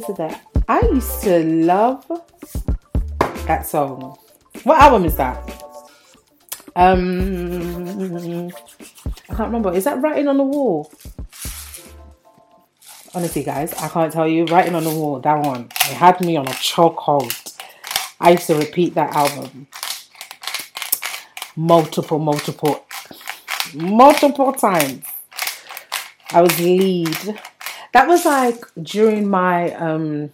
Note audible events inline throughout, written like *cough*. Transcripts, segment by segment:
Is it that I used to love that song? What album is that? Um, I can't remember. Is that Writing on the Wall? Honestly, guys, I can't tell you. Writing on the Wall, that one, it had me on a chokehold. I used to repeat that album multiple, multiple, multiple times. I was lead. That was like during my um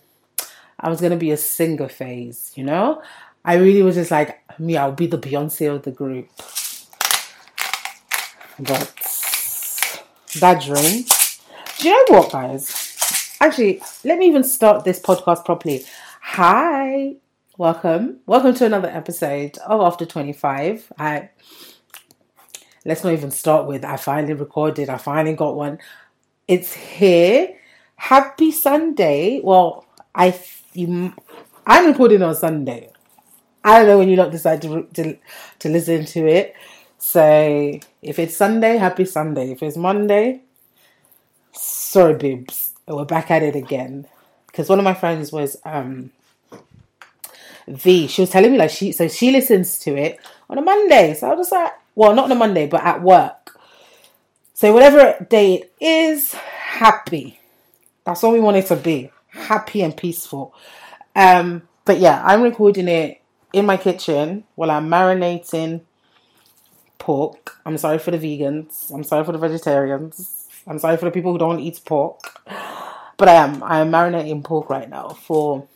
I was gonna be a singer phase, you know? I really was just like me, I'll be the Beyonce of the group. But that dream. Do you know what, guys? Actually, let me even start this podcast properly. Hi, welcome. Welcome to another episode of After 25. I let's not even start with I finally recorded, I finally got one. It's here. Happy Sunday. Well, I you, I'm recording on Sunday. I don't know when you not decide to, to to listen to it. So if it's Sunday, happy Sunday. If it's Monday, sorry, bibs, we're back at it again. Because one of my friends was um V. She was telling me like she so she listens to it on a Monday. So I was like, well, not on a Monday, but at work. So whatever day it is, happy. That's all we want it to be. Happy and peaceful. Um, but yeah, I'm recording it in my kitchen while I'm marinating pork. I'm sorry for the vegans. I'm sorry for the vegetarians. I'm sorry for the people who don't eat pork. But I am. I am marinating pork right now for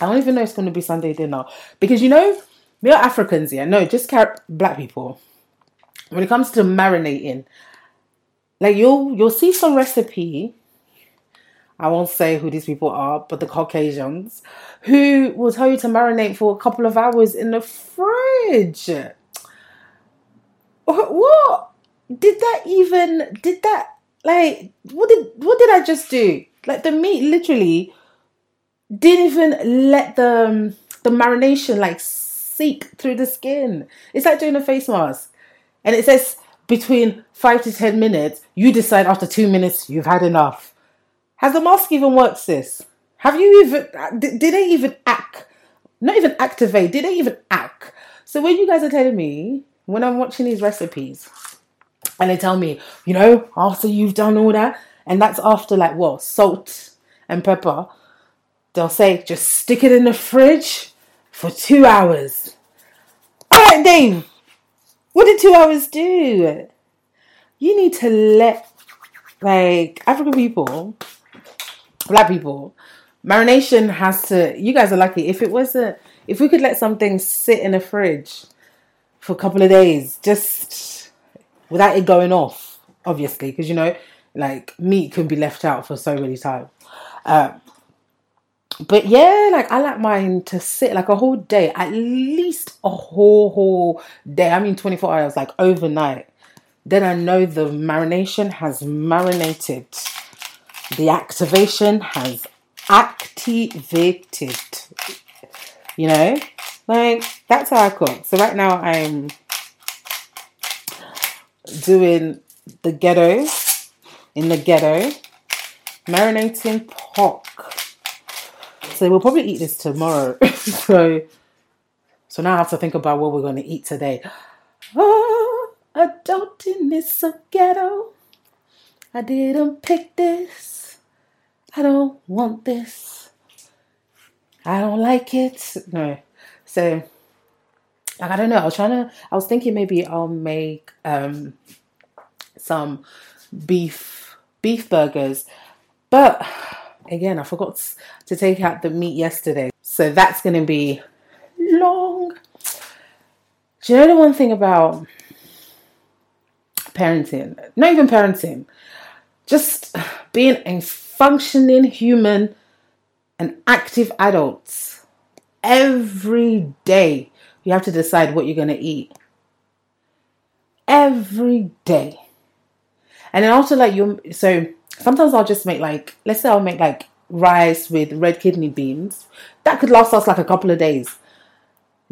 I don't even know it's going to be Sunday dinner because you know we are Africans here. No, just black people. When it comes to marinating, like you'll you'll see some recipe. I won't say who these people are, but the Caucasians who will tell you to marinate for a couple of hours in the fridge. What did that even? Did that like what did what did I just do? Like the meat literally didn't even let the the marination like seep through the skin. It's like doing a face mask, and it says between five to ten minutes. You decide after two minutes you've had enough. Has the mask even worked, sis? Have you even? Uh, did, did they even act? Not even activate. Did they even act? So when you guys are telling me when I'm watching these recipes, and they tell me, you know, after you've done all that, and that's after like what salt and pepper they'll say just stick it in the fridge for two hours. All right, Dave, what did two hours do? You need to let like African people, black people, marination has to. You guys are lucky. If it wasn't, if we could let something sit in a fridge for a couple of days, just without it going off, obviously, because you know, like meat can be left out for so many time. Uh, but yeah, like I like mine to sit like a whole day, at least a whole whole day. I mean, twenty four hours, like overnight. Then I know the marination has marinated. The activation has activated. You know, like that's how I cook. So right now I'm doing the ghetto in the ghetto, marinating pork so we'll probably eat this tomorrow. *laughs* so, so now I have to think about what we're going to eat today. Oh, *gasps* adulting is so ghetto. I didn't pick this. I don't want this. I don't like it. No. So, like, I don't know. I was trying to, I was thinking maybe I'll make um some beef beef burgers. But again, I forgot to take out the meat yesterday. So that's going to be long. Do you know the one thing about parenting? Not even parenting, just being a functioning human, an active adult. Every day, you have to decide what you're going to eat. Every day. And then also, like, you, so sometimes I'll just make like, let's say I'll make like rice with red kidney beans. That could last us like a couple of days.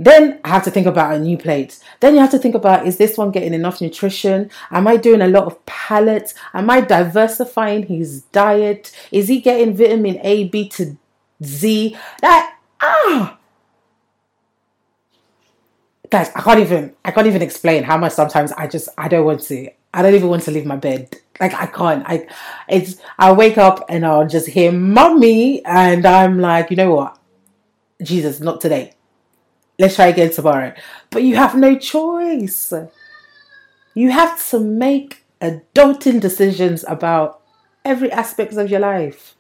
Then I have to think about a new plate. Then you have to think about is this one getting enough nutrition? Am I doing a lot of pellets? Am I diversifying his diet? Is he getting vitamin A, B to Z? That ah guys, I can't even I can't even explain how much sometimes I just I don't want to. I don't even want to leave my bed. Like I can't. I it's I wake up and I'll just hear mommy and I'm like, you know what? Jesus, not today let's try again tomorrow. But you have no choice. You have to make adulting decisions about every aspect of your life.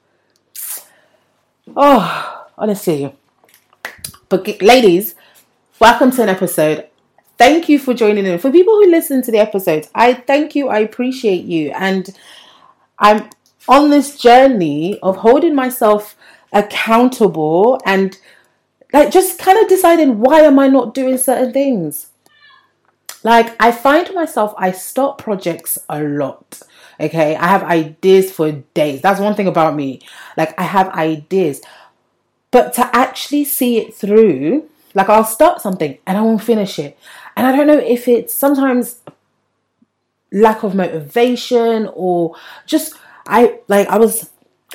Oh, honestly. But ladies, welcome to an episode. Thank you for joining in. For people who listen to the episodes, I thank you. I appreciate you. And I'm on this journey of holding myself accountable and like just kind of deciding why am I not doing certain things. Like I find myself I stop projects a lot. Okay, I have ideas for days. That's one thing about me. Like I have ideas, but to actually see it through, like I'll start something and I won't finish it, and I don't know if it's sometimes lack of motivation or just I like I was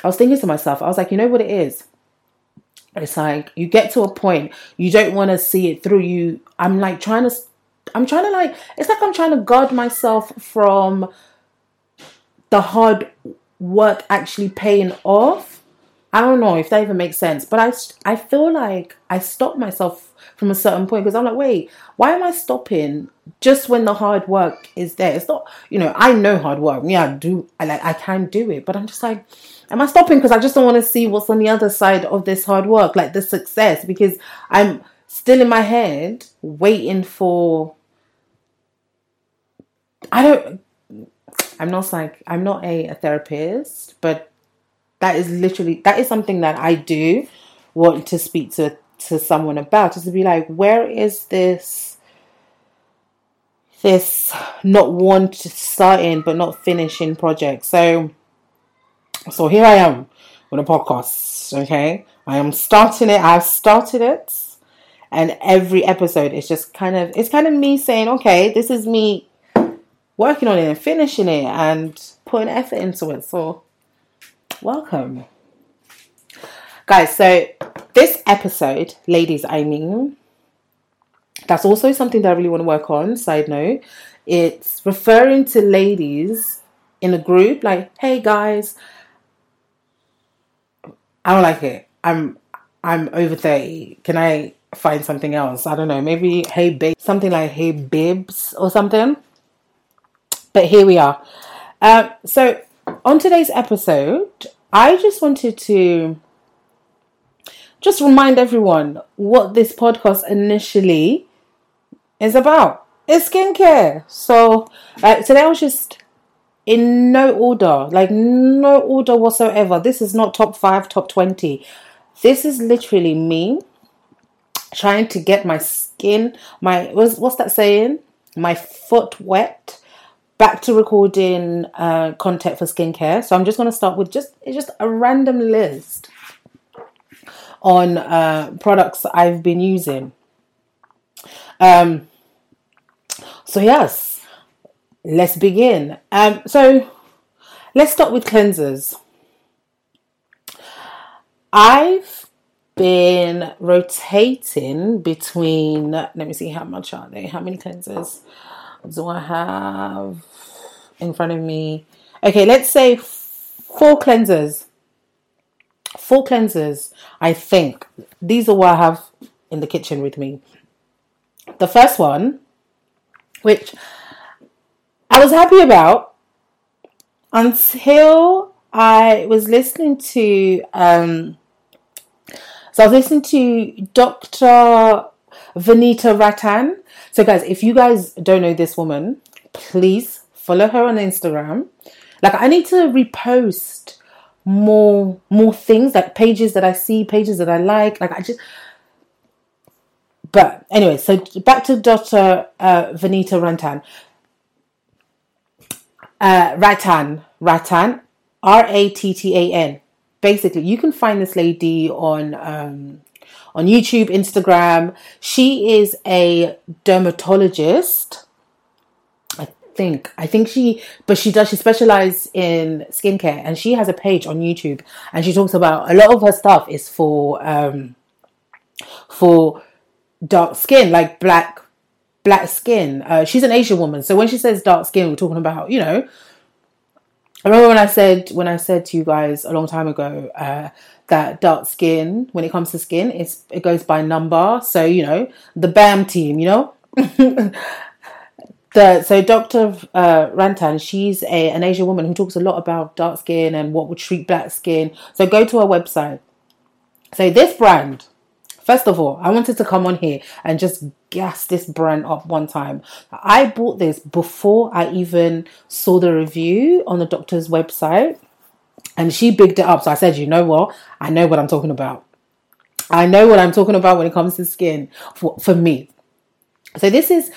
I was thinking to myself, I was like, you know what it is? it's like you get to a point you don't want to see it through you i'm like trying to i'm trying to like it's like i'm trying to guard myself from the hard work actually paying off i don't know if that even makes sense but i i feel like i stop myself from a certain point because i'm like wait why am i stopping just when the hard work is there it's not you know i know hard work yeah i do i like i can do it but i'm just like am I stopping because I just don't want to see what's on the other side of this hard work, like the success, because I'm still in my head waiting for. I don't. I'm not like I'm not a, a therapist, but that is literally that is something that I do want to speak to to someone about, is to be like, where is this this not want starting but not finishing project? So so here I am with a podcast. Okay, I am starting it. I've started it, and every episode is just kind of it's kind of me saying, okay, this is me working on it and finishing it and putting effort into it. So welcome, guys. So this episode, ladies, I mean. That's also something that I really want to work on. Side note, it's referring to ladies in a group like, hey guys, I don't like it. I'm I'm over 30. Can I find something else? I don't know. Maybe hey babe something like hey bibs or something. But here we are. Uh, so on today's episode, I just wanted to just remind everyone what this podcast initially is about. It's skincare. So uh, today I was just in no order, like no order whatsoever. This is not top five, top 20. This is literally me trying to get my skin, my, what's, what's that saying? My foot wet back to recording uh, content for skincare. So I'm just going to start with just, just a random list on uh, products I've been using. Um, so yes, let's begin. Um, so let's start with cleansers. I've been rotating between. Let me see how much are they. How many cleansers do I have in front of me? Okay, let's say four cleansers. Four cleansers. I think these are what I have in the kitchen with me. The first one, which I was happy about until I was listening to um, so I was listening to Dr. Vanita Rattan. So guys, if you guys don't know this woman, please follow her on Instagram. Like I need to repost more more things like pages that I see, pages that I like. Like I just but anyway, so back to Dr. Uh, Vanita Rantan uh, Rattan, Rattan, R A T T A N. Basically, you can find this lady on um, on YouTube, Instagram. She is a dermatologist. I think. I think she, but she does. She specializes in skincare, and she has a page on YouTube, and she talks about a lot of her stuff is for um for dark skin, like black black skin. Uh, she's an Asian woman, so when she says dark skin, we're talking about you know. I remember when I said when I said to you guys a long time ago uh, that dark skin, when it comes to skin, it's it goes by number. So you know the BAM team, you know. *laughs* the so Dr. Uh, Rantan, she's a an Asian woman who talks a lot about dark skin and what would treat black skin. So go to her website. So this brand, First of all, I wanted to come on here and just gas this brand up one time. I bought this before I even saw the review on the doctor's website, and she bigged it up. So I said, you know what? I know what I'm talking about. I know what I'm talking about when it comes to skin for, for me. So this is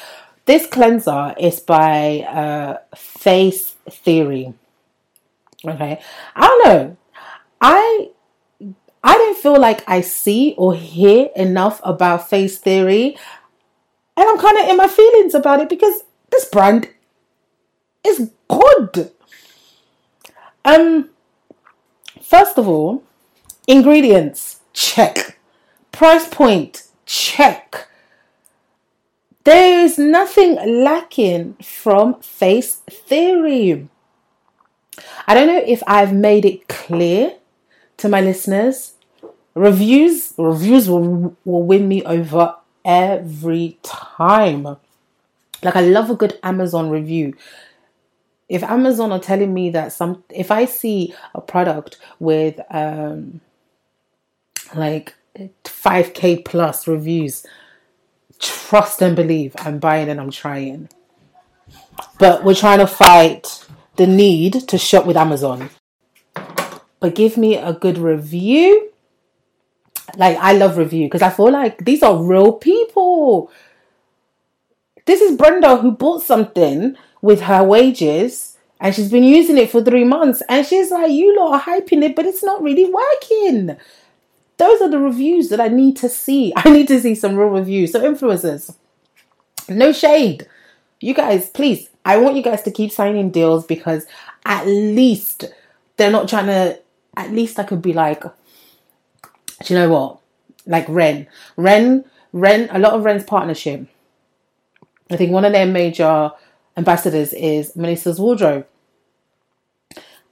this cleanser is by uh, Face Theory. Okay, I don't know. I I don't feel like I see or hear enough about face theory. And I'm kind of in my feelings about it because this brand is good. Um, first of all, ingredients check, price point check. There is nothing lacking from face theory. I don't know if I've made it clear to my listeners Reviews, reviews will, will win me over every time. Like I love a good Amazon review. If Amazon are telling me that some, if I see a product with um, like 5k plus reviews, trust and believe I'm buying and I'm trying. But we're trying to fight the need to shop with Amazon. But give me a good review like I love review because I feel like these are real people. This is Brenda who bought something with her wages and she's been using it for three months and she's like, you lot are hyping it, but it's not really working. Those are the reviews that I need to see. *laughs* I need to see some real reviews. So influencers, no shade. You guys, please, I want you guys to keep signing deals because at least they're not trying to, at least I could be like, do you know what? Like Ren, Ren, Ren. A lot of Ren's partnership. I think one of their major ambassadors is Melissa's wardrobe.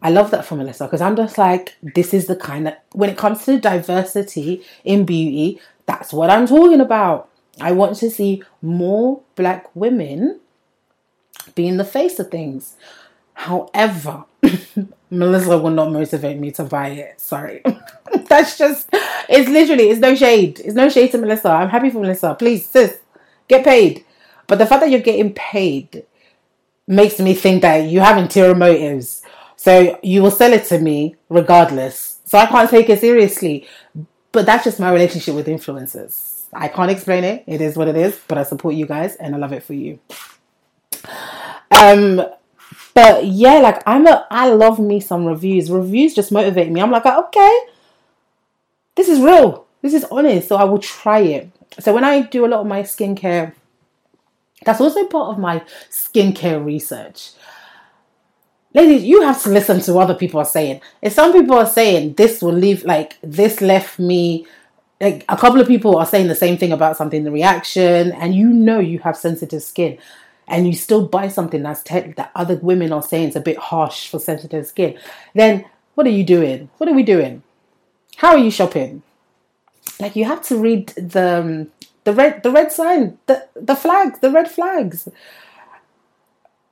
I love that for Melissa because I'm just like, this is the kind of when it comes to diversity in beauty, that's what I'm talking about. I want to see more black women being the face of things. However, *clears throat* Melissa will not motivate me to buy it. Sorry. *laughs* That's just, it's literally, it's no shade. It's no shade to Melissa. I'm happy for Melissa. Please, sis, get paid. But the fact that you're getting paid makes me think that you have interior motives. So you will sell it to me regardless. So I can't take it seriously. But that's just my relationship with influencers. I can't explain it. It is what it is. But I support you guys and I love it for you. Um, but yeah, like I'm a I love me some reviews. Reviews just motivate me. I'm like, okay, this is real. This is honest. So I will try it. So when I do a lot of my skincare, that's also part of my skincare research. Ladies, you have to listen to what other people are saying. If some people are saying this will leave, like this left me, like a couple of people are saying the same thing about something, the reaction, and you know you have sensitive skin and you still buy something that's te- that other women are saying is a bit harsh for sensitive skin, then what are you doing? What are we doing? How are you shopping? Like you have to read the um, the red the red sign, the the flags, the red flags.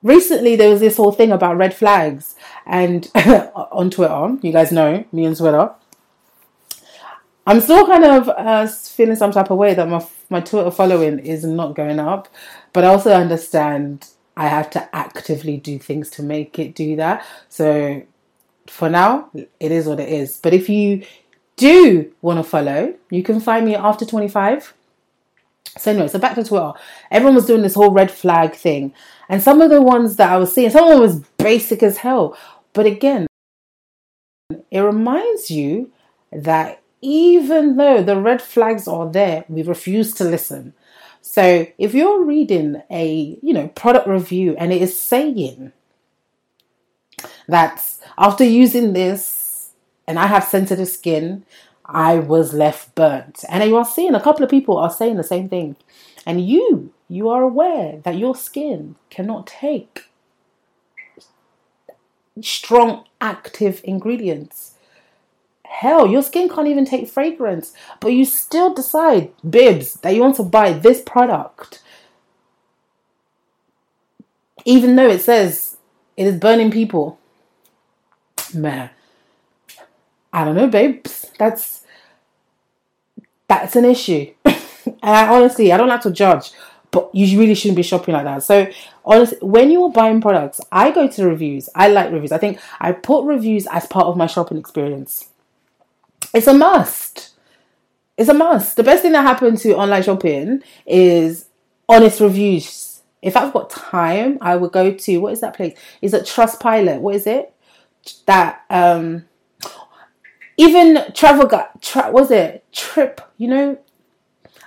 Recently, there was this whole thing about red flags, and *laughs* on Twitter, you guys know me on Twitter. I'm still kind of uh, feeling some type of way that my my Twitter following is not going up, but I also understand I have to actively do things to make it do that. So for now, it is what it is. But if you do want to follow, you can find me after 25. So anyway, so back to Twitter. Everyone was doing this whole red flag thing. And some of the ones that I was seeing, someone was basic as hell. But again, it reminds you that even though the red flags are there, we refuse to listen. So if you're reading a, you know, product review and it is saying that after using this and I have sensitive skin, I was left burnt. And you are seeing a couple of people are saying the same thing. And you, you are aware that your skin cannot take strong active ingredients. Hell, your skin can't even take fragrance, but you still decide, bibs, that you want to buy this product. Even though it says it is burning people. Man. I don't know, babes. That's that's an issue. *laughs* and I, honestly, I don't like to judge, but you really shouldn't be shopping like that. So honestly, when you're buying products, I go to reviews. I like reviews. I think I put reviews as part of my shopping experience. It's a must. It's a must. The best thing that happened to online shopping is honest reviews. If I've got time, I would go to what is that place? Is it Trustpilot? What is it? That um even travel got tra- was it trip you know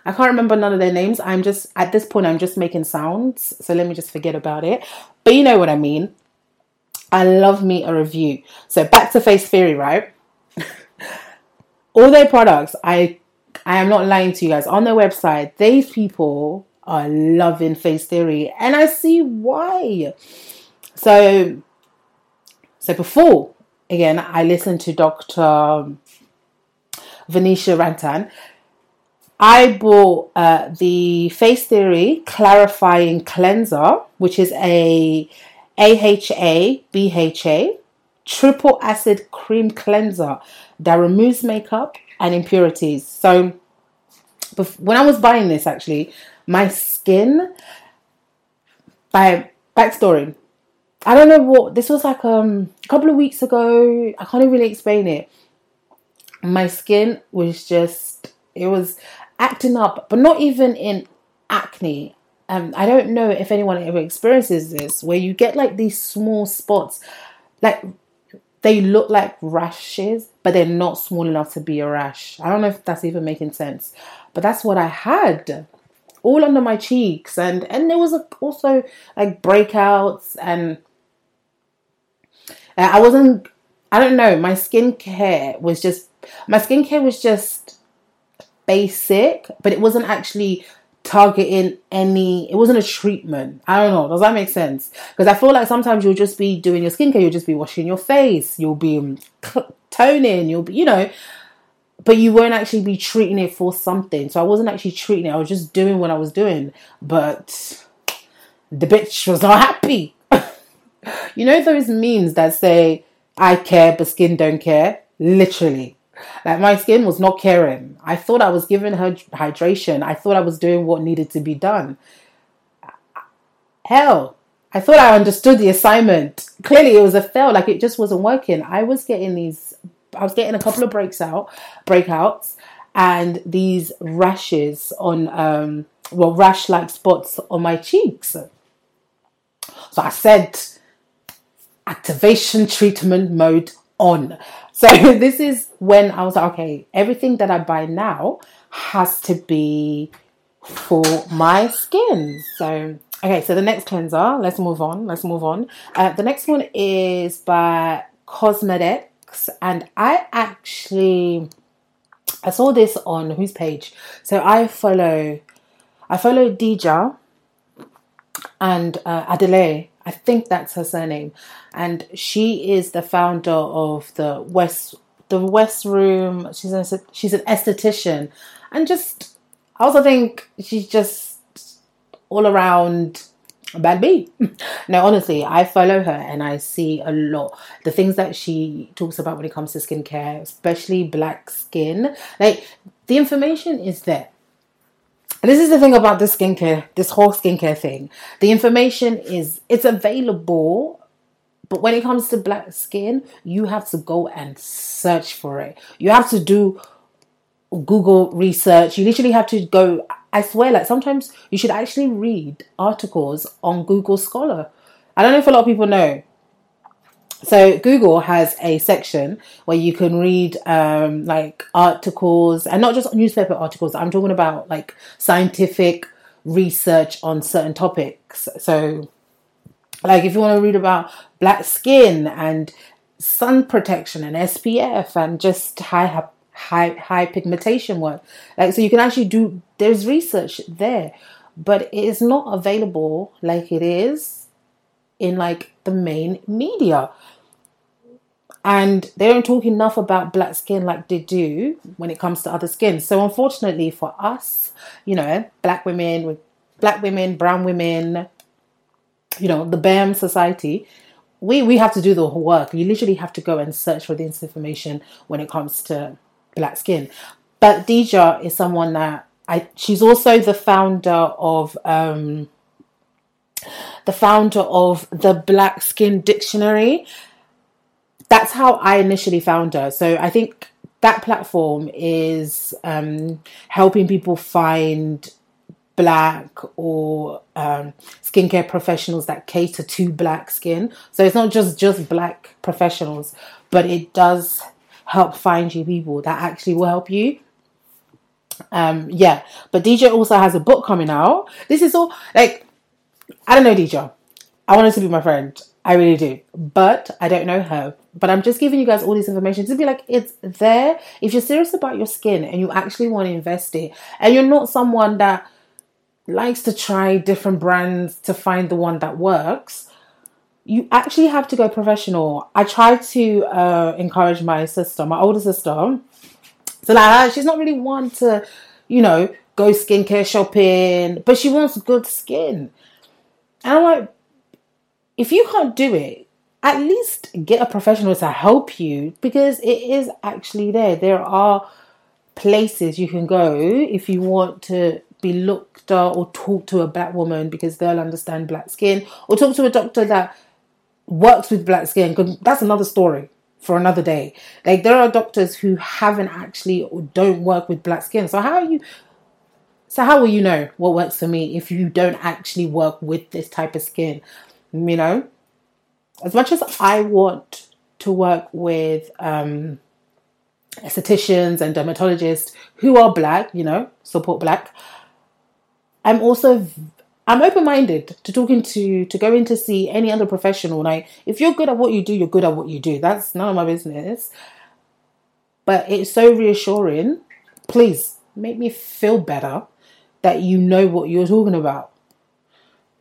I can't remember none of their names. I'm just at this point I'm just making sounds, so let me just forget about it. But you know what I mean. I love me a review. So back to Face Theory, right? *laughs* All their products, I I am not lying to you guys. On their website, these people are loving Face Theory, and I see why. So, so before again, I listened to Dr. Venetia Rantan I bought uh, the Face Theory Clarifying Cleanser, which is a AHA BHA triple acid cream cleanser that removes makeup and impurities. So, when I was buying this, actually, my skin, by backstory, I don't know what this was like um, a couple of weeks ago. I can't even really explain it. My skin was just, it was acting up, but not even in acne. Um, I don't know if anyone ever experiences this, where you get like these small spots, like they look like rashes, but they're not small enough to be a rash. I don't know if that's even making sense, but that's what I had all under my cheeks, and and there was also like breakouts, and uh, I wasn't. I don't know. My skincare was just my skincare was just basic, but it wasn't actually targeting any it wasn't a treatment. I don't know. Does that make sense? Because i feel like sometimes you'll just be doing your skincare you'll just be washing your face you'll be um, toning you'll be you know but you won't actually be treating it for something. So i wasn't actually treating it. I was just doing what i was doing. But the bitch was not happy. *laughs* You know those memes that say i care but skin don't care? Literally like my skin was not caring. I thought I was giving her hydration. I thought I was doing what needed to be done. Hell, I thought I understood the assignment. Clearly, it was a fail. Like it just wasn't working. I was getting these. I was getting a couple of breaks out, breakouts, and these rashes on, um, well, rash-like spots on my cheeks. So I said, activation treatment mode on. *laughs* So this is when I was like, okay, everything that I buy now has to be for my skin. So okay, so the next cleanser, let's move on. Let's move on. Uh, the next one is by Cosmedix, and I actually I saw this on whose page? So I follow I follow Dija and uh, Adelaide I think that's her surname, and she is the founder of the West the West Room. She's an she's an esthetician, and just I also think she's just all around a bad bee. *laughs* no, honestly, I follow her and I see a lot the things that she talks about when it comes to skincare, especially black skin. Like the information is there and this is the thing about the skincare, this whole skincare thing. The information is it's available, but when it comes to black skin, you have to go and search for it. You have to do Google research. You literally have to go. I swear, like sometimes you should actually read articles on Google Scholar. I don't know if a lot of people know. So Google has a section where you can read um, like articles and not just newspaper articles. I'm talking about like scientific research on certain topics. So like if you want to read about black skin and sun protection and SPF and just high high high pigmentation work, like so you can actually do. There's research there, but it is not available like it is in like the main media. And they don't talk enough about black skin like they do when it comes to other skins. So unfortunately for us, you know, black women with black women, brown women, you know, the BAM society, we, we have to do the work. You literally have to go and search for this information when it comes to black skin. But Dija is someone that I she's also the founder of um the founder of the Black Skin Directory. That's how I initially found her. So I think that platform is um, helping people find black or um, skincare professionals that cater to black skin. So it's not just just black professionals, but it does help find you people that actually will help you. Um, yeah, but Dija also has a book coming out. This is all like I don't know Dija. I wanted to be my friend. I really do, but I don't know her. But I'm just giving you guys all this information to be like, it's there. If you're serious about your skin and you actually want to invest it, and you're not someone that likes to try different brands to find the one that works, you actually have to go professional. I try to uh, encourage my sister, my older sister. So like, she's not really one to, you know, go skincare shopping, but she wants good skin. And I'm like, if you can't do it, at least get a professional to help you because it is actually there. There are places you can go if you want to be looked at or talk to a black woman because they'll understand black skin or talk to a doctor that works with black skin because that's another story for another day. Like there are doctors who haven't actually or don't work with black skin. So how are you so how will you know what works for me if you don't actually work with this type of skin? You know? As much as I want to work with um estheticians and dermatologists who are black, you know, support black. I'm also I'm open-minded to talking to to going to see any other professional. Like if you're good at what you do, you're good at what you do. That's none of my business. But it's so reassuring. Please make me feel better that you know what you're talking about.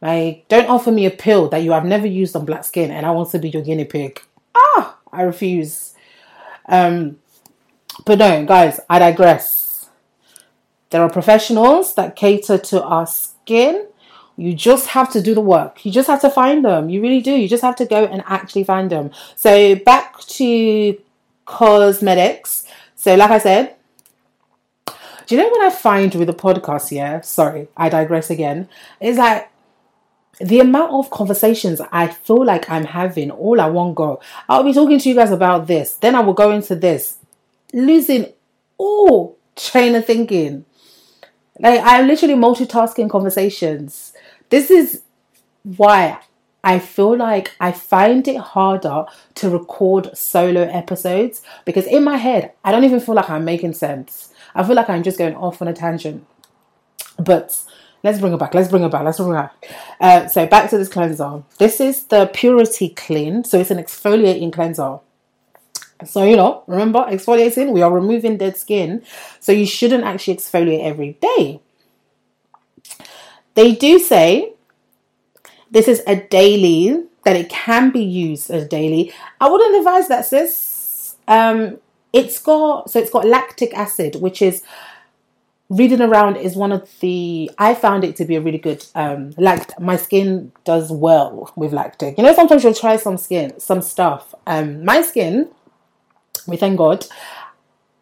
Like, don't offer me a pill that you have never used on black skin and I want to be your guinea pig. Ah, I refuse. Um, but no, guys, I digress. There are professionals that cater to our skin. You just have to do the work. You just have to find them. You really do. You just have to go and actually find them. So back to Cosmedix. So like I said, do you know what I find with the podcast? Yeah, sorry, I digress again. Is that the amount of conversations I feel like I'm having all at one go. I'll be talking to you guys about this, then I will go into this, losing all train of thinking. Like I'm literally multitasking conversations. This is why I feel like I find it harder to record solo episodes because in my head, I don't even feel like I'm making sense. I feel like I'm just going off on a tangent. But let's bring it back. Let's bring it back. Let's bring it back. Uh, so back to this cleanser. This is the Purity Clean. So it's an exfoliating cleanser. So, you know, remember exfoliating, we are removing dead skin. So, you shouldn't actually exfoliate every day. They do say this is a daily, that it can be used as daily. I wouldn't advise that, sis. Um, it's got, so it's got lactic acid, which is reading around is one of the I found it to be a really good um like my skin does well with lactic. You know, sometimes you'll try some skin, some stuff. Um my skin we thank God.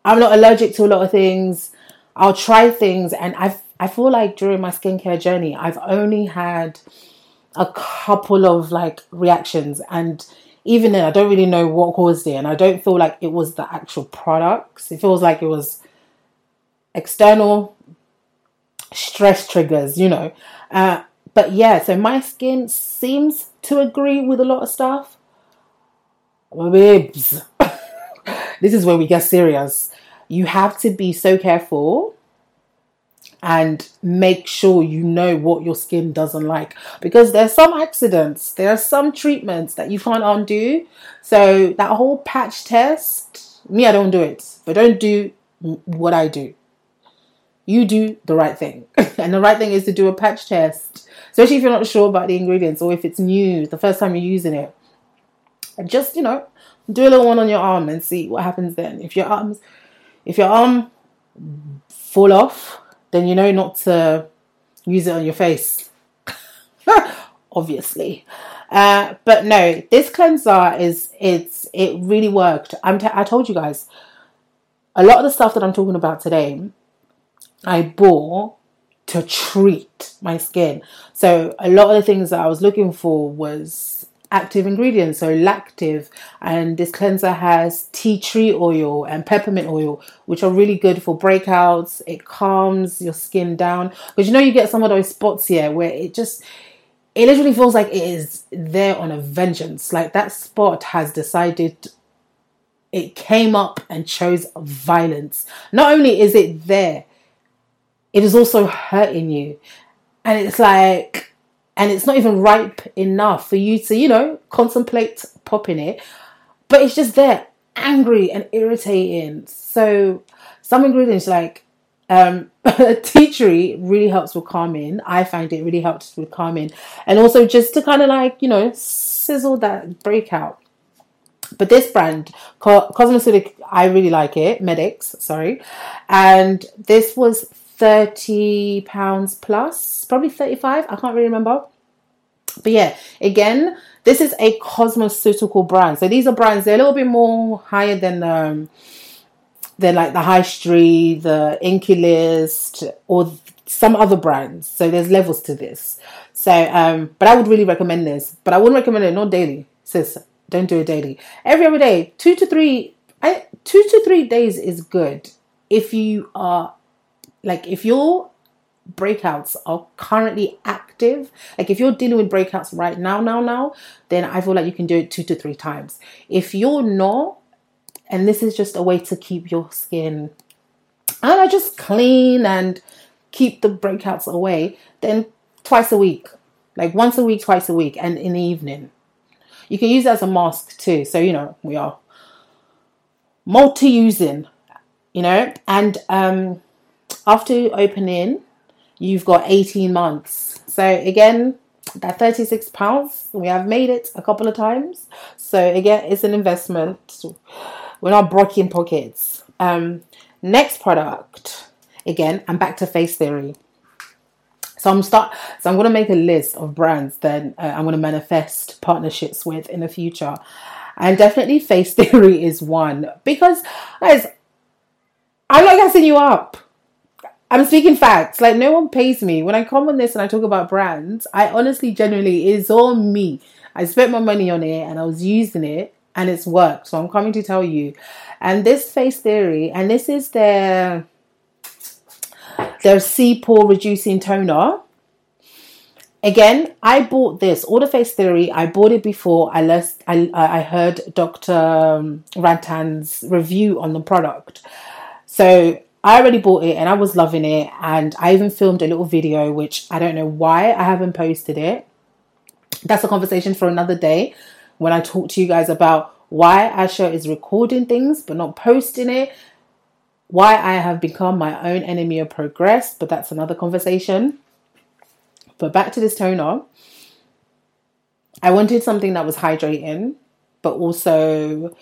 I'm not allergic to a lot of things. I'll try things, and I I feel like during my skincare journey, I've only had a couple of like reactions, and even then, I don't really know what caused it, and I don't feel like it was the actual products. It feels like it was external stress triggers, you know. Uh, but yeah, so my skin seems to agree with a lot of stuff babes, *laughs* this is where we get serious. You have to be so careful and make sure you know what your skin doesn't like because there's some accidents there are some treatments that you can't undo. So that whole patch test me i don't do it but don't do what i do. You do the right thing. *laughs* And the right thing is to do a patch test especially if you're not sure about the ingredients or if it's new the first time you're using it just you know do a little one on your arm and see what happens then if your arms if your arm fall off then you know not to use it on your face. *laughs* Obviously. Uh, but no, this cleanser is it's it really worked. I'm t- I told you guys a lot of the stuff that I'm talking about today, I bought to treat my skin. So a lot of the things that I was looking for was active ingredients, so lactive, and this cleanser has tea tree oil and peppermint oil, which are really good for breakouts. It calms your skin down because you know you get some of those spots here where it just it literally feels like it is there on a vengeance. Like that spot has decided it came up and chose violence. Not only is it there, it is also hurting you. And it's like and it's not even ripe enough for you to, you know, contemplate popping it, but it's just there, angry and irritating. So, some ingredients like um, *laughs* tea tree really helps with calming. I find it really helps with calming, and also just to kind of like you know sizzle that breakout. But this brand, Cosmeceutic, I really like it. Medics, sorry, and this was thirty pounds plus, probably thirty five. I can't really remember. But yeah, again, this is a cosmeceutical brand. So these are brands they're a little bit more higher than um than like the High Street, the Inkey List, or some other brands. So there's levels to this. So um, but I would really recommend this. But I wouldn't recommend it not daily. Sis, don't do it daily. Every other day, two to three. I, two to three days is good if you are like if you're breakouts are currently active, like if you're dealing with breakouts right now, now, now, then I feel like you can do it two to three times. If you're not, and this is just a way to keep your skin, and I just clean and keep the breakouts away, then twice a week, like once a week, twice a week, and in the evening. You can use it as a mask too. So, you know, we are multi using, you know, and um, after opening, you've got 18 months. So again, that 36 pounds, we have made it a couple of times. So again, it's an investment. We're not breaking pockets. Um, next product, again, I'm back to face theory. So I'm start. So I'm going to make a list of brands that uh, I'm going to manifest partnerships with in the future, and definitely Face *laughs* Theory is one because guys, I'm not gassing you up. I'm speaking facts. Like no one pays me when I come on this and I talk about brands. I honestly, genuinely, it's all me. I spent my money on it and I was using it and it's worked. So I'm coming to tell you. And this face theory, and this is their their C pore reducing toner. Again, I bought this. All the face theory. I bought it before I left. I I heard Dr. Um, Rantan's review on the product. So I already bought it and I was loving it. And I even filmed a little video, which I don't know why I haven't posted it. That's a conversation for another day when I talk to you guys about why Asha is recording things but not posting it. Why I have become my own enemy of progress, but that's another conversation. But back to this toner. I wanted something that was hydrating, but also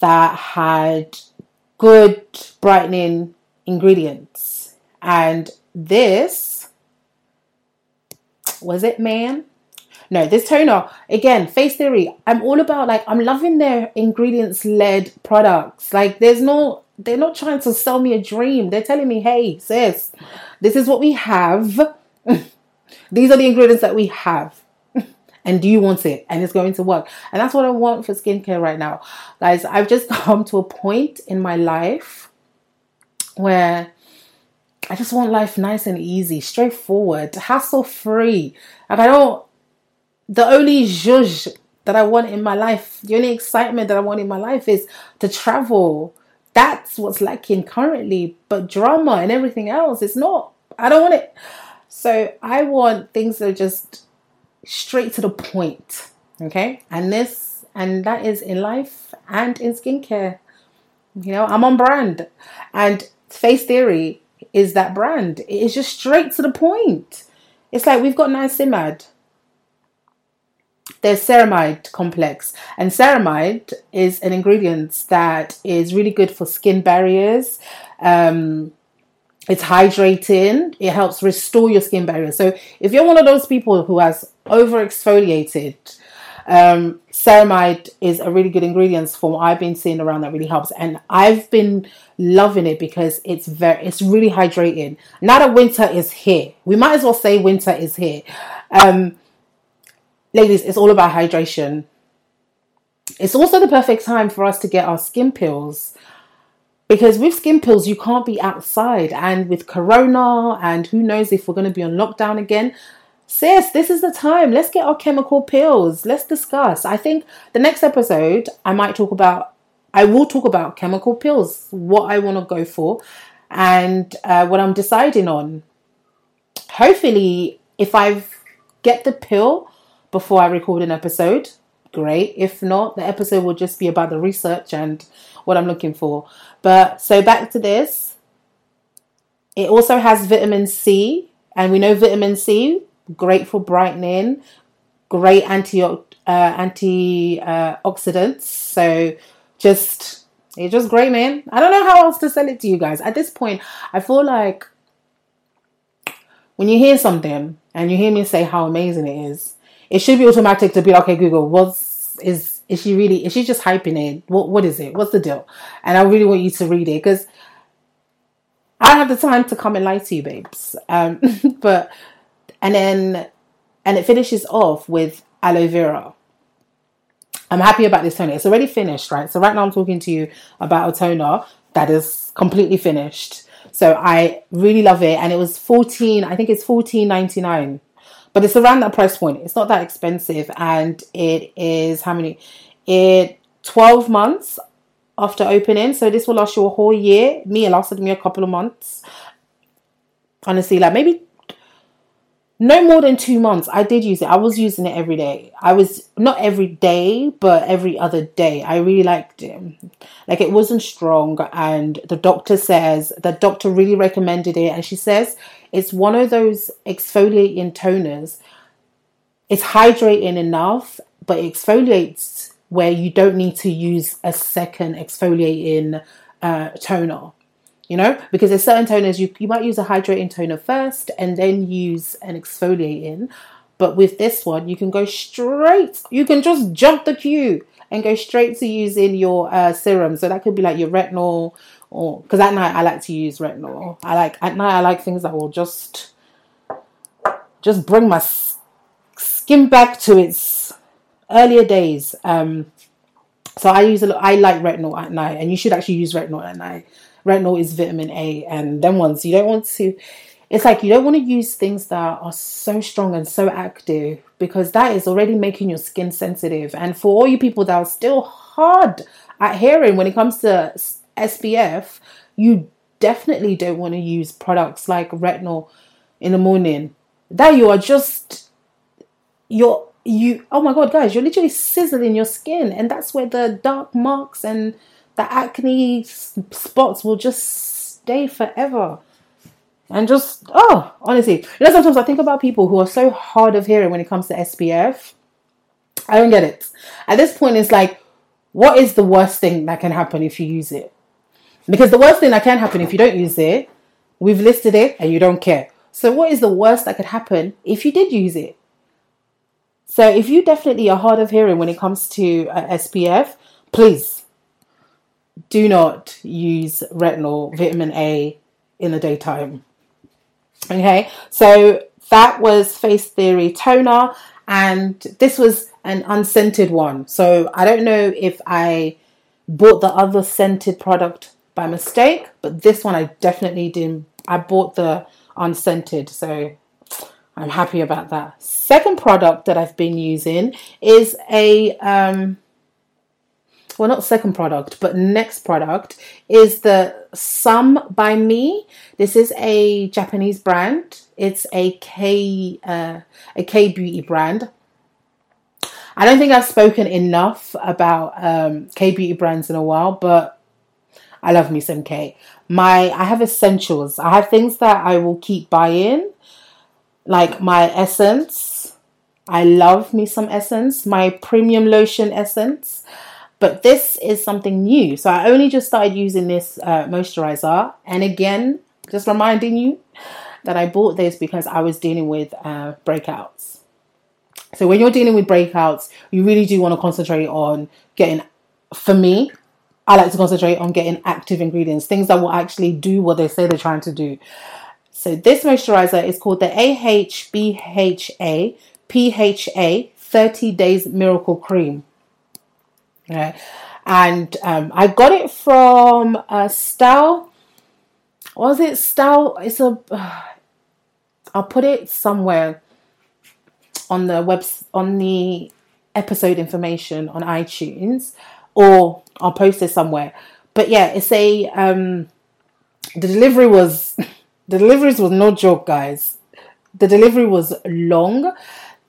that had good brightening ingredients. And this was it, man? No, this toner again, face theory. I'm all about like I'm loving their ingredients led products. Like there's no they're not trying to sell me a dream. They're telling me, hey, sis, this is what we have. *laughs* These are the ingredients that we have and do you want it and it's going to work and that's what i want for skincare right now guys i've just *laughs* come to a point in my life where i just want life nice and easy straightforward hassle free like i don't the only zhuzh that I want in my life, the only excitement that I want in my life is to travel. That's what's lacking currently. But drama and everything else, it's not. I don't want it. So I want things that are just straight to the point. Okay. And this, and that is in life and in skincare. You know, I'm on brand. And Face Theory is that brand. It is just straight to the point. It's like we've got niacinamide there's ceramide complex and ceramide is an ingredient that is really good for skin barriers um, it's hydrating it helps restore your skin barrier so if you're one of those people who has over exfoliated um, ceramide is a really good ingredient from what I've been seeing around that really helps, and I've been loving it because it's very, it's really hydrating. Now that winter is here, we might as well say winter is here. Um, ladies, it's all about hydration. It's also the perfect time for us to get our skin peels because with skin peels, you can't be outside. And with corona and who knows if we're going to be on lockdown again. Sis this is the time. Let's get our chemical peels. let's discuss. I think the next episode i might talk about i will talk about chemical peels, what i want to go for and uh, what i'm deciding on. Hopefully if i get the pill before I record an episode, great. If not, the episode will just be about the research and what I'm looking for. But so back to this. It also has vitamin C, and we know vitamin C great for brightening, great anti uh, antioxidants. Uh, so just it's just great, man. I don't know how else to sell it to you guys. At this point, I feel like when you hear something and you hear me say how amazing it is, it should be automatic to be like, okay, Google, what's is is she really is she just hyping it? What what is it? What's the deal? And I really want you to read it because I don't have the time to come and lie to you, babes. Um, *laughs* but and then and it finishes off with aloe vera. I'm happy about this toner. It's already finished, right? So right now I'm talking to you about a toner that is completely finished. So I really love it, and it was 14. I think it's 14.99 but it's around that price point. It's not that expensive, and it is how many? It twelve months after opening, so this will last you a whole year. Me, it lasted me a couple of months. Honestly, like maybe no more than two months. I did use it. I was using it every day. I was not every day, but every other day. I really liked it. Like it wasn't strong, and the doctor says the doctor really recommended it, and she says it's one of those exfoliating toners. It's hydrating enough, but it exfoliates where you don't need to use a second exfoliating uh, toner. You know, because there's certain toners you you might use a hydrating toner first and then use an exfoliating. But with this one, you can go straight. You can just jump the queue and go straight to using your uh, serum. So that could be like your retinol or because at night I like to use retinol. I like at night I like things that will just just bring my skin back to its earlier days. Um, so I use a I like retinol at night, and you should actually use retinol at night. Retinol is vitamin A, and them ones you don't want to. It's like you don't want to use things that are so strong and so active because that is already making your skin sensitive. And for all you people that are still hard at hearing when it comes to SPF, you definitely don't want to use products like retinol in the morning. That you are just you're you oh my god guys you're literally sizzling your skin and that's where the dark marks and the acne spots will just stay forever and just oh honestly you know sometimes i think about people who are so hard of hearing when it comes to spf i don't get it at this point it's like what is the worst thing that can happen if you use it because the worst thing that can happen if you don't use it, we've listed it and you don't care. So, what is the worst that could happen if you did use it? So, if you definitely are hard of hearing when it comes to uh, SPF, please do not use retinol, vitamin A in the daytime. Okay, so that was Face Theory Toner, and this was an unscented one. So, I don't know if I bought the other scented product by mistake, but this one I definitely didn't. I bought the unscented, so I'm happy about that. Second product that I've been using is a um, well, not second product, but next product is the Some By Mi. This is a Japanese brand. It's a K uh, a K beauty brand. I don't think I've spoken enough about um, K beauty brands in a while, but I love me some K. My I have essentials. I have things that I will keep buying, like my essence. I love me some essence. My premium lotion essence. But this is something new. So I only just started using this uh, moisturizer. And again, just reminding you that I bought this because I was dealing with uh, breakouts. So when you're dealing with breakouts, you really do want to concentrate on getting, for me, I like to concentrate on getting active ingredients, things that will actually do what they say they're trying to do. So this moisturizer is called the AHBHA PHA 30 Days Miracle Cream. Okay. And um, I got it from uh, Style. Was it Style? It's a. Uh, *sighs* I'll put it somewhere on the web on the episode information on iTunes, or I'll post it somewhere. But yeah, it's a um, the delivery was *laughs* the deliveries was no joke, guys. The delivery was long.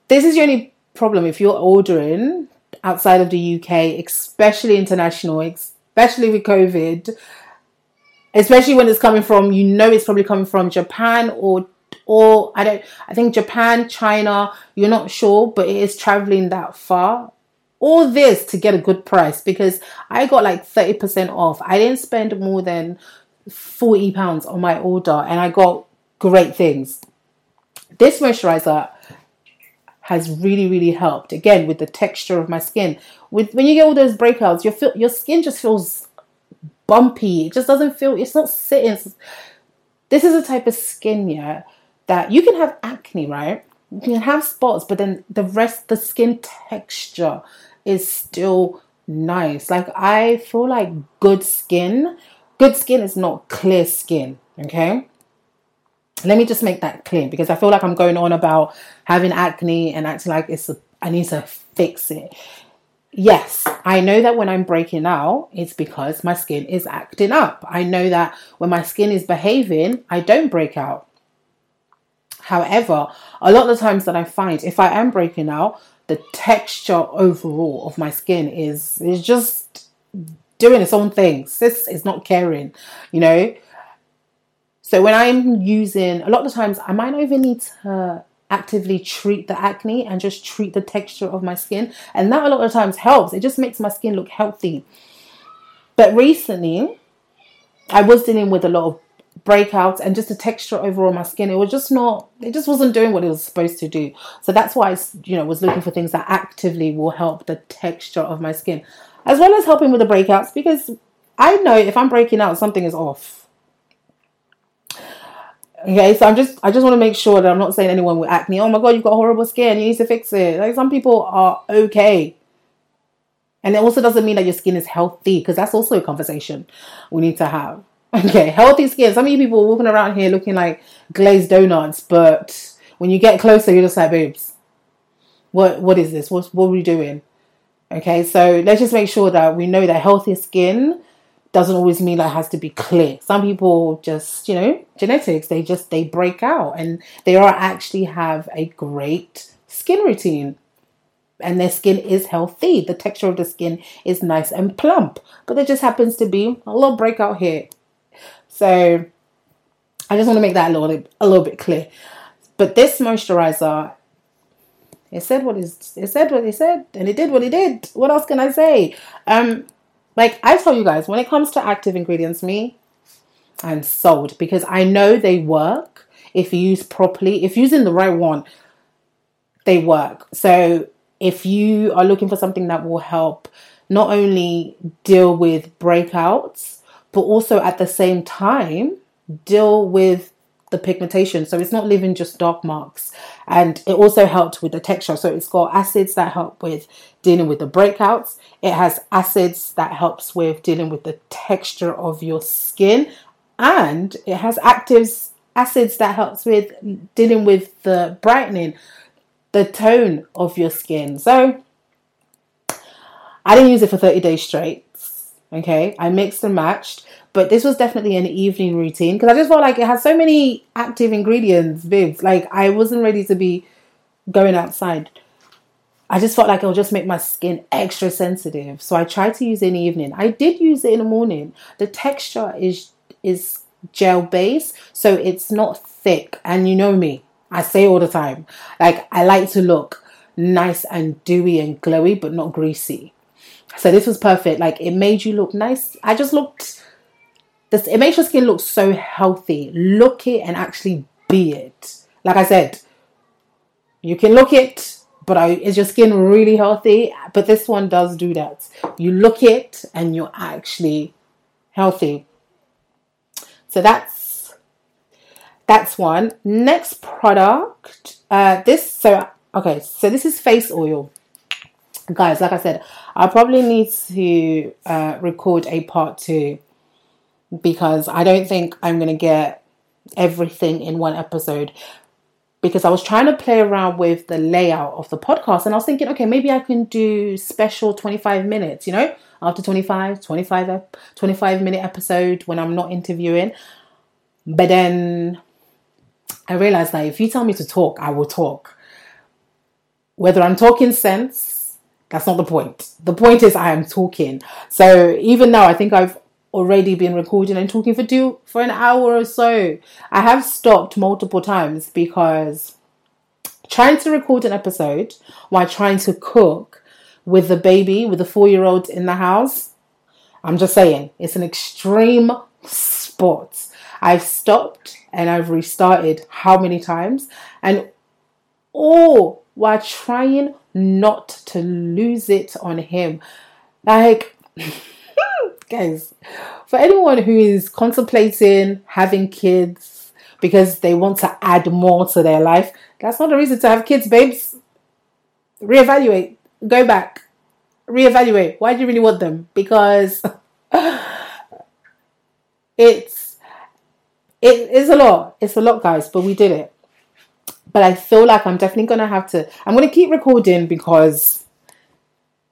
This is the only problem if you're ordering outside of the UK, especially international, especially with COVID, especially when it's coming from, you know, it's probably coming from Japan or or I don't I think Japan, China, you're not sure, but it is traveling that far. All this to get a good price because I got like 30% off. I didn't spend more than 40 pounds on my order and I got great things. This moisturizer has really really helped again with the texture of my skin with when you get all those breakouts your feel, your skin just feels bumpy it just doesn't feel it's not sitting this is a type of skin yeah that you can have acne, right? You can have spots, but then the rest, the skin texture is still nice. Like I feel like good skin, good skin is not clear skin. Okay. Let me just make that clear because I feel like I'm going on about having acne and acting like it's a, I need to fix it. Yes, I know that when I'm breaking out, it's because my skin is acting up. I know that when my skin is behaving, I don't break out. However, a lot of the times that I find if I am breaking out, the texture overall of my skin is is just doing its own thing. Sis is not caring, you know. So when I'm using, a lot of times I might not even need to actively treat the acne and just treat the texture of my skin, and that a lot of times helps. It just makes my skin look healthy. But recently, I was dealing with a lot of breakouts and just the texture overall my skin it was just not it just wasn't doing what it was supposed to do so that's why i you know was looking for things that actively will help the texture of my skin as well as helping with the breakouts because i know if i'm breaking out something is off okay so i'm just i just want to make sure that i'm not saying anyone with acne oh my god you've got horrible skin you need to fix it like some people are okay and it also doesn't mean that your skin is healthy because that's also a conversation we need to have *laughs* Okay, healthy skin. Some of you people are walking around here looking like glazed donuts, but when you get closer, you're just like, boobs. What what is this? What what are we doing? Okay, so let's just make sure that we know that healthy skin doesn't always mean that it has to be clear. Some people just, you know, genetics, they just they break out and they are actually have a great skin routine. And their skin is healthy. The texture of the skin is nice and plump. But there just happens to be a little breakout here so I just want to make that a little a little bit clear. But this moisturizer, it said what it, it said what it said, and it did what it did. What else can I say? Um, like I tell you guys, when it comes to active ingredients, me, I'm sold because I know they work if used properly. If using the right one, they work. So if you are looking for something that will help not only deal with breakouts but also at the same time deal with the pigmentation. So it's not leaving just dark marks. And it also helped with the texture. So it's got acids that help with dealing with the breakouts. It has acids that helps with dealing with the texture of your skin. And it has actives acids that helps with dealing with the brightening, the tone of your skin. So I didn't use it for 30 days straight. Okay, I mixed and matched, but this was definitely an evening routine because I just felt like it had so many active ingredients, babes. Like I wasn't ready to be going outside. I just felt like it'll just make my skin extra sensitive. So I tried to use it in the evening. I did use it in the morning. The texture is is gel base, so it's not thick. And you know me, I say all the time, like I like to look nice and dewy and glowy, but not greasy. So this was perfect. Like it made you look nice. I just looked this it makes your skin look so healthy. Look it and actually be it. Like I said, you can look it, but I, is your skin really healthy? But this one does do that. You look it and you're actually healthy. So that's that's one. Next product. Uh, this so okay. So this is face oil guys like i said i probably need to uh, record a part two because i don't think i'm going to get everything in one episode because i was trying to play around with the layout of the podcast and i was thinking okay maybe i can do special 25 minutes you know after 25 25 25 minute episode when i'm not interviewing. But then i realized that if you tell me to talk i will talk. Whether i'm talking sense that's not the point. The point is I am talking. So even now, I think I've already been recording and talking for two for an hour or so. I have stopped multiple times because trying to record an episode while trying to cook with the baby, with the four year old in the house, I'm just saying, it's an extreme sport. I've stopped and I've restarted how many times? And all while trying not to lose it on him. Like, *laughs* guys, for anyone who is contemplating having kids because they want to add more to their life, that's not a reason to have kids, babes. Reevaluate, go back, reevaluate. Why do you really want them? Because *laughs* it's it is a lot. It's a lot, guys, but we did it but I feel like I'm definitely gonna have to. I'm gonna keep recording because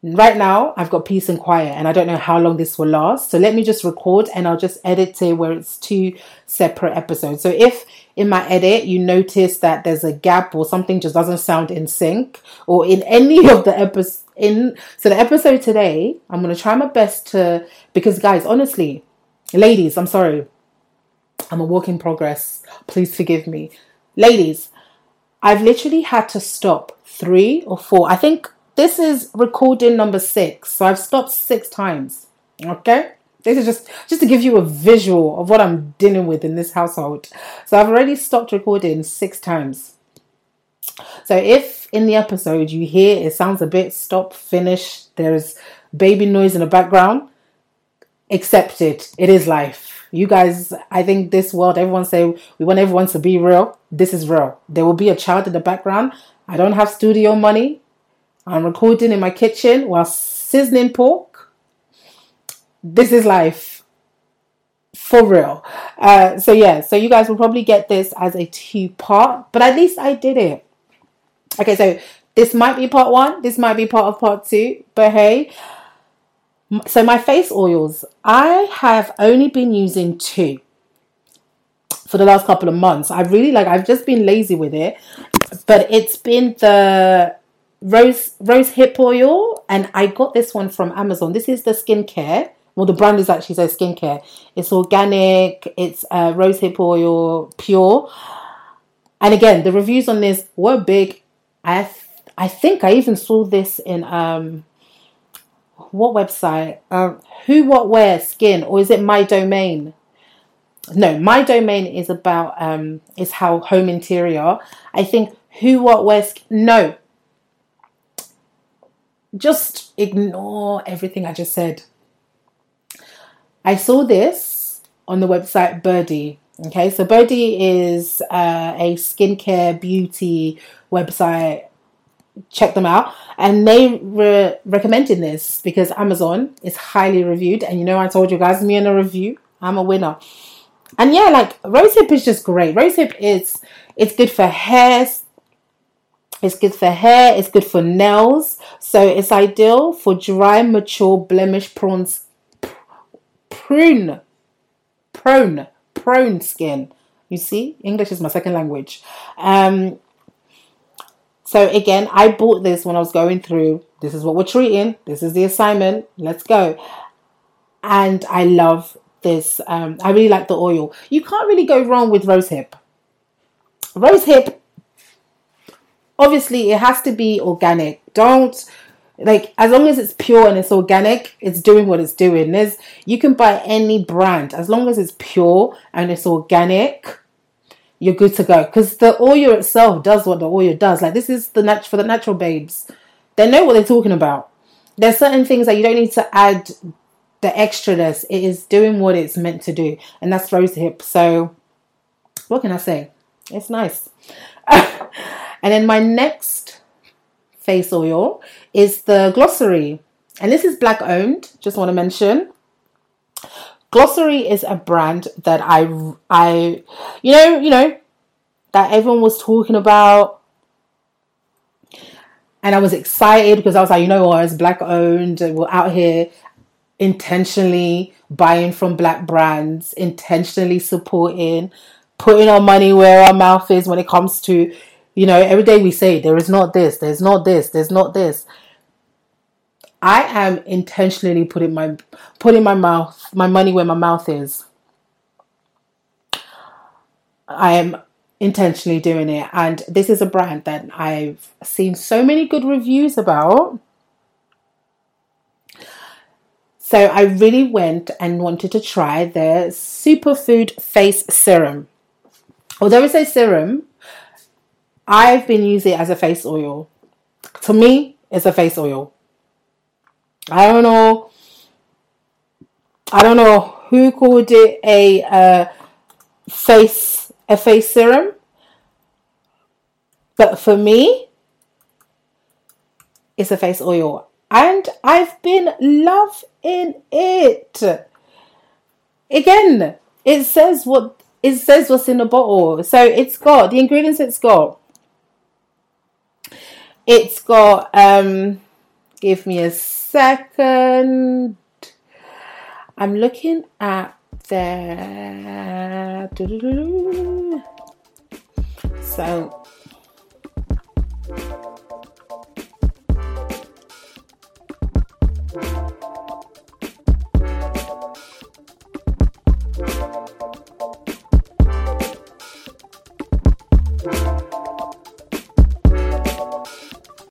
right now I've got peace and quiet, and I don't know how long this will last. So let me just record, and I'll just edit it where it's two separate episodes. So if in my edit you notice that there's a gap or something just doesn't sound in sync, or in any of the episodes, in so the episode today, I'm gonna try my best to because guys, honestly, ladies, I'm sorry. I'm a work in progress. Please forgive me. Ladies, I've literally had to stop three or four. I think this is recording number six. So I've stopped six times. Okay? This is just just to give you a visual of what I'm dealing with in this household. So I've already stopped recording six times. So if in the episode you hear it sounds a bit stop, finish, there's baby noise in the background, accept it. It is life you guys, I think this world, everyone say we want everyone to be real. This is real. There will be a child in the background. I don't have studio money. I'm recording in my kitchen while seasoning pork. This is life. For real. Uh, so, yeah, so you guys will probably get this as a two part, but at least I did it. Okay, so this might be part one, this might be part of part two, but hey, so my face oils, I have only been using two for the last couple of months. I really like I've just been lazy with it. But it's been the rose rose hip oil and I got this one from Amazon. This is the skincare. Well, the brand is actually so skincare. It's organic. It's uh, rose hip oil, pure. And again, the reviews on this were big. I th- I think I even saw this in um what website? Um, Who, What, Wear, skin, or is it MyDomaine? No, MyDomaine is about um, is how home interior. I think Who, What, Wear, skin, no. Just ignore everything I just said. I saw this on the website Byrdie. Okay, so Byrdie is uh, a skincare beauty website check them out. And they were recommending this because Amazon is highly reviewed. And you know, I told you guys, me in a review, I'm a winner. and yeah, like rosehip is just great. Rosehip is it's good for hair. It's good for hair. It's good for nails. So it's ideal for dry, mature, blemish prawns, prune, prone, prone skin. You see, English is my second language. Um, so again, I bought this when I was going through. This is what we're treating. This is the assignment. Let's go. And I love this. Um, I really like the oil. You can't really go wrong with rose hip. Rose hip. obviously, it has to be organic. Don't like as long as it's pure and it's organic, it's doing what it's doing. There's you can buy any brand as long as it's pure and it's organic you're good to go. Because the oil itself does what the oil does. Like this is the nat- for the natural babes. They know what they're talking about. There's certain things that you don't need to add the extraness. It is doing what it's meant to do, and that's rose hip. So, what can I say? It's nice. *laughs* and then my next face oil is the Glossary, and this is black owned. Just want to mention. Glossary is a brand that I, I, you know, you know, that everyone was talking about. And I was excited because I was like, you know what, it's black owned. We're out here intentionally buying from black brands, intentionally supporting, putting our money where our mouth is when it comes to, you know, every day we say, there is not this, there's not this, there's not this. I am intentionally putting my putting my mouth my money where my mouth is. I am intentionally doing it and this is a brand that I've seen so many good reviews about. So I really went and wanted to try their superfood face serum. Although it's a serum, I've been using it as a face oil. To me, it's a face oil. I don't know. I don't know who called it a uh, face a face serum, but for me, it's a face oil, and I've been loving it. Again, it says what it says what's in the bottle, so it's got the ingredients. It's got. It's got um Give me a second. I'm looking at the. So